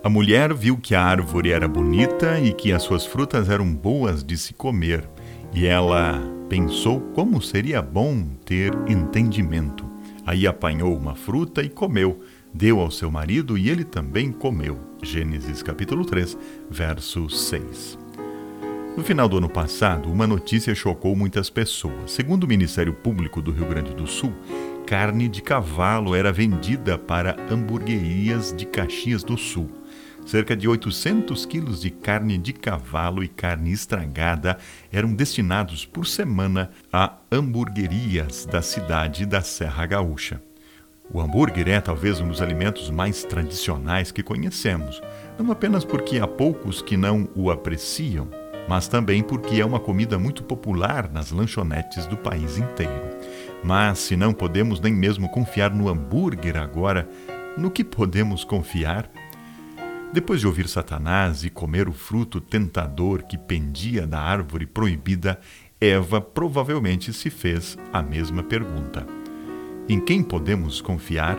A mulher viu que a árvore era bonita e que as suas frutas eram boas de se comer, e ela pensou como seria bom ter entendimento. Aí apanhou uma fruta e comeu, deu ao seu marido e ele também comeu. Gênesis capítulo 3, verso 6. No final do ano passado, uma notícia chocou muitas pessoas. Segundo o Ministério Público do Rio Grande do Sul, carne de cavalo era vendida para hamburguerias de Caxias do Sul. Cerca de 800 quilos de carne de cavalo e carne estragada eram destinados por semana a hamburguerias da cidade da Serra Gaúcha. O hambúrguer é talvez um dos alimentos mais tradicionais que conhecemos, não apenas porque há poucos que não o apreciam, mas também porque é uma comida muito popular nas lanchonetes do país inteiro. Mas se não podemos nem mesmo confiar no hambúrguer agora, no que podemos confiar? Depois de ouvir Satanás e comer o fruto tentador que pendia da árvore proibida, Eva provavelmente se fez a mesma pergunta: Em quem podemos confiar?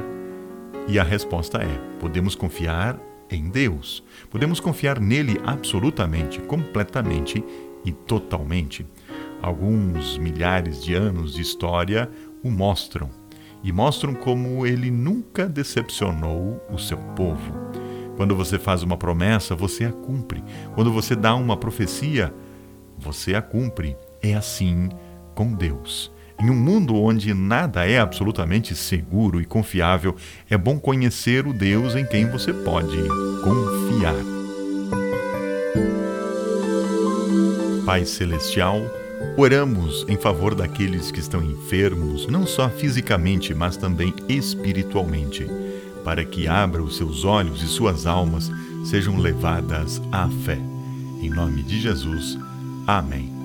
E a resposta é: podemos confiar em Deus. Podemos confiar nele absolutamente, completamente e totalmente. Alguns milhares de anos de história o mostram e mostram como ele nunca decepcionou o seu povo. Quando você faz uma promessa, você a cumpre. Quando você dá uma profecia, você a cumpre. É assim com Deus. Em um mundo onde nada é absolutamente seguro e confiável, é bom conhecer o Deus em quem você pode confiar. Pai Celestial, oramos em favor daqueles que estão enfermos, não só fisicamente, mas também espiritualmente para que abra os seus olhos e suas almas sejam levadas à fé. Em nome de Jesus. Amém.